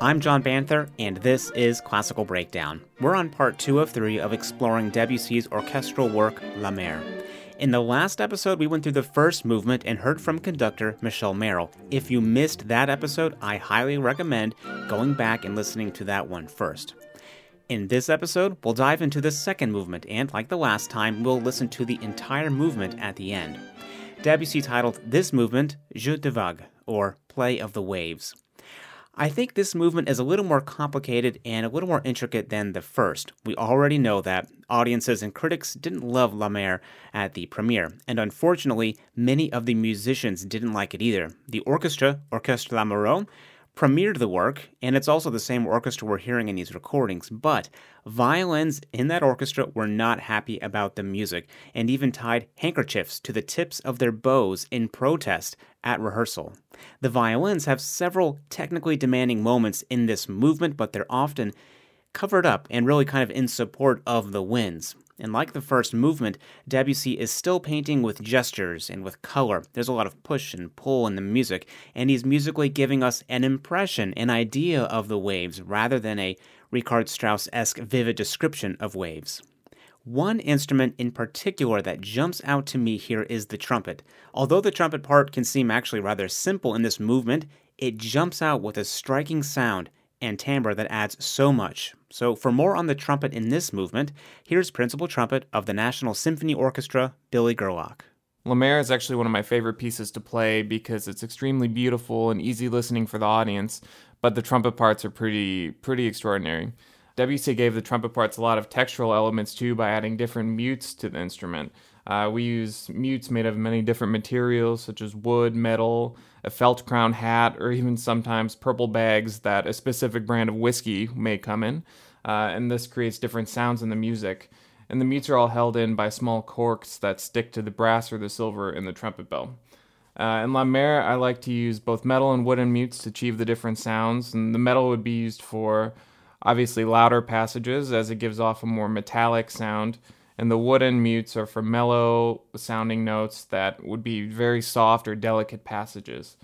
I'm John Banther, and this is Classical Breakdown. We're on part two of three of exploring Debussy's orchestral work, La Mer. In the last episode, we went through the first movement and heard from conductor Michelle Merrill. If you missed that episode, I highly recommend going back and listening to that one first. In this episode, we'll dive into the second movement, and like the last time, we'll listen to the entire movement at the end. Debussy titled this movement Jeu de Vagues, or Play of the Waves. I think this movement is a little more complicated and a little more intricate than the first. We already know that audiences and critics didn't love La Mer at the premiere, and unfortunately, many of the musicians didn't like it either. The orchestra, Orchestre Lamoureux, premiered the work, and it's also the same orchestra we're hearing in these recordings, but violins in that orchestra were not happy about the music and even tied handkerchiefs to the tips of their bows in protest at rehearsal. The violins have several technically demanding moments in this movement, but they're often covered up and really kind of in support of the winds. And like the first movement, Debussy is still painting with gestures and with color. There's a lot of push and pull in the music, and he's musically giving us an impression, an idea of the waves, rather than a Richard Strauss esque vivid description of waves. One instrument in particular that jumps out to me here is the trumpet. Although the trumpet part can seem actually rather simple in this movement, it jumps out with a striking sound and timbre that adds so much. So, for more on the trumpet in this movement, here's principal trumpet of the National Symphony Orchestra, Billy Gerlach. La Mer is actually one of my favorite pieces to play because it's extremely beautiful and easy listening for the audience, but the trumpet parts are pretty pretty extraordinary. Debussy gave the trumpet parts a lot of textural elements too by adding different mutes to the instrument. Uh, we use mutes made of many different materials, such as wood, metal, a felt crown hat, or even sometimes purple bags that a specific brand of whiskey may come in. Uh, and this creates different sounds in the music. And the mutes are all held in by small corks that stick to the brass or the silver in the trumpet bell. Uh, in La Mer, I like to use both metal and wooden mutes to achieve the different sounds. And the metal would be used for obviously louder passages as it gives off a more metallic sound and the wooden mutes are for mellow sounding notes that would be very soft or delicate passages.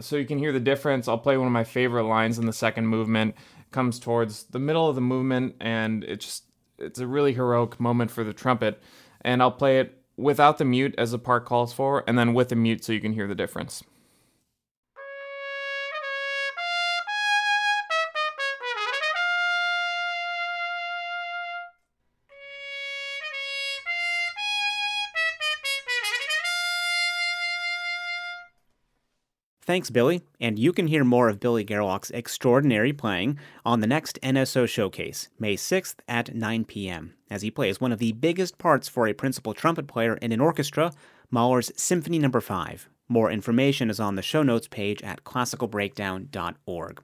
So you can hear the difference. I'll play one of my favorite lines in the second movement. It comes towards the middle of the movement and it's just it's a really heroic moment for the trumpet. And I'll play it without the mute as the part calls for and then with the mute so you can hear the difference. Thanks, Billy, and you can hear more of Billy Gerlach's extraordinary playing on the next NSO showcase, May 6th at 9 p.m., as he plays one of the biggest parts for a principal trumpet player in an orchestra, Mahler's Symphony No. 5. More information is on the show notes page at classicalbreakdown.org.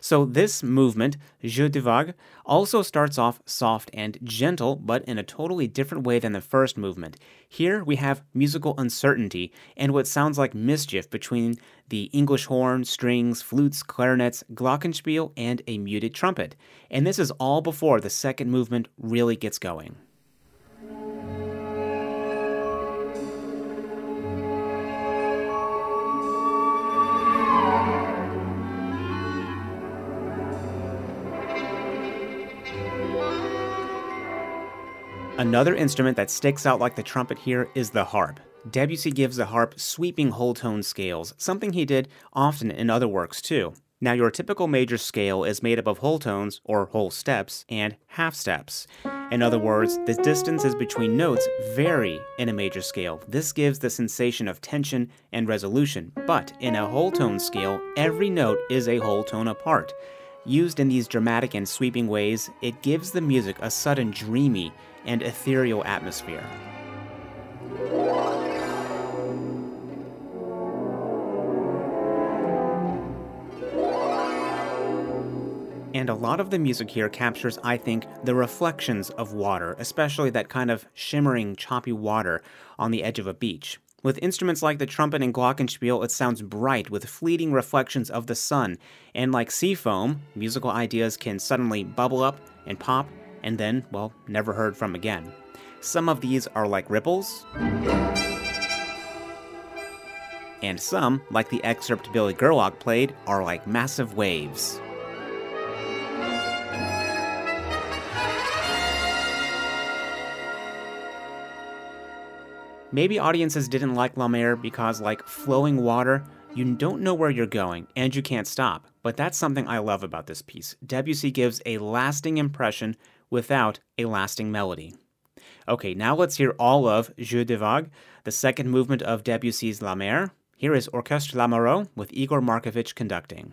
So, this movement, Jeu de Vagues, also starts off soft and gentle, but in a totally different way than the first movement. Here we have musical uncertainty and what sounds like mischief between the English horn, strings, flutes, clarinets, glockenspiel, and a muted trumpet. And this is all before the second movement really gets going. Another instrument that sticks out like the trumpet here is the harp. Debussy gives the harp sweeping whole tone scales, something he did often in other works too. Now, your typical major scale is made up of whole tones, or whole steps, and half steps. In other words, the distances between notes vary in a major scale. This gives the sensation of tension and resolution. But in a whole tone scale, every note is a whole tone apart. Used in these dramatic and sweeping ways, it gives the music a sudden dreamy and ethereal atmosphere. And a lot of the music here captures, I think, the reflections of water, especially that kind of shimmering, choppy water on the edge of a beach. With instruments like the trumpet and glockenspiel, it sounds bright with fleeting reflections of the sun, and like sea foam, musical ideas can suddenly bubble up and pop and then, well, never heard from again. Some of these are like ripples, and some, like the excerpt Billy Gerlach played, are like massive waves. Maybe audiences didn't like La Mer because, like flowing water, you don't know where you're going and you can't stop. But that's something I love about this piece. Debussy gives a lasting impression without a lasting melody. Okay, now let's hear all of Jeu de Vagues, the second movement of Debussy's La Mer. Here is Orchestre Lamoureux with Igor Markevitch conducting.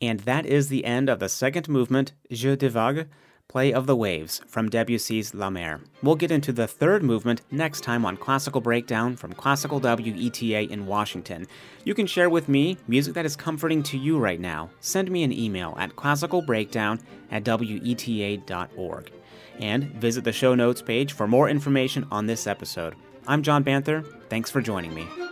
And that is the end of the second movement, Jeu de Vagues, Play of the Waves, from Debussy's La Mer. We'll get into the third movement next time on Classical Breakdown from Classical WETA in Washington. You can share with me music that is comforting to you right now. Send me an email at classicalbreakdown at weta.org. And visit the show notes page for more information on this episode. I'm John Banther. Thanks for joining me.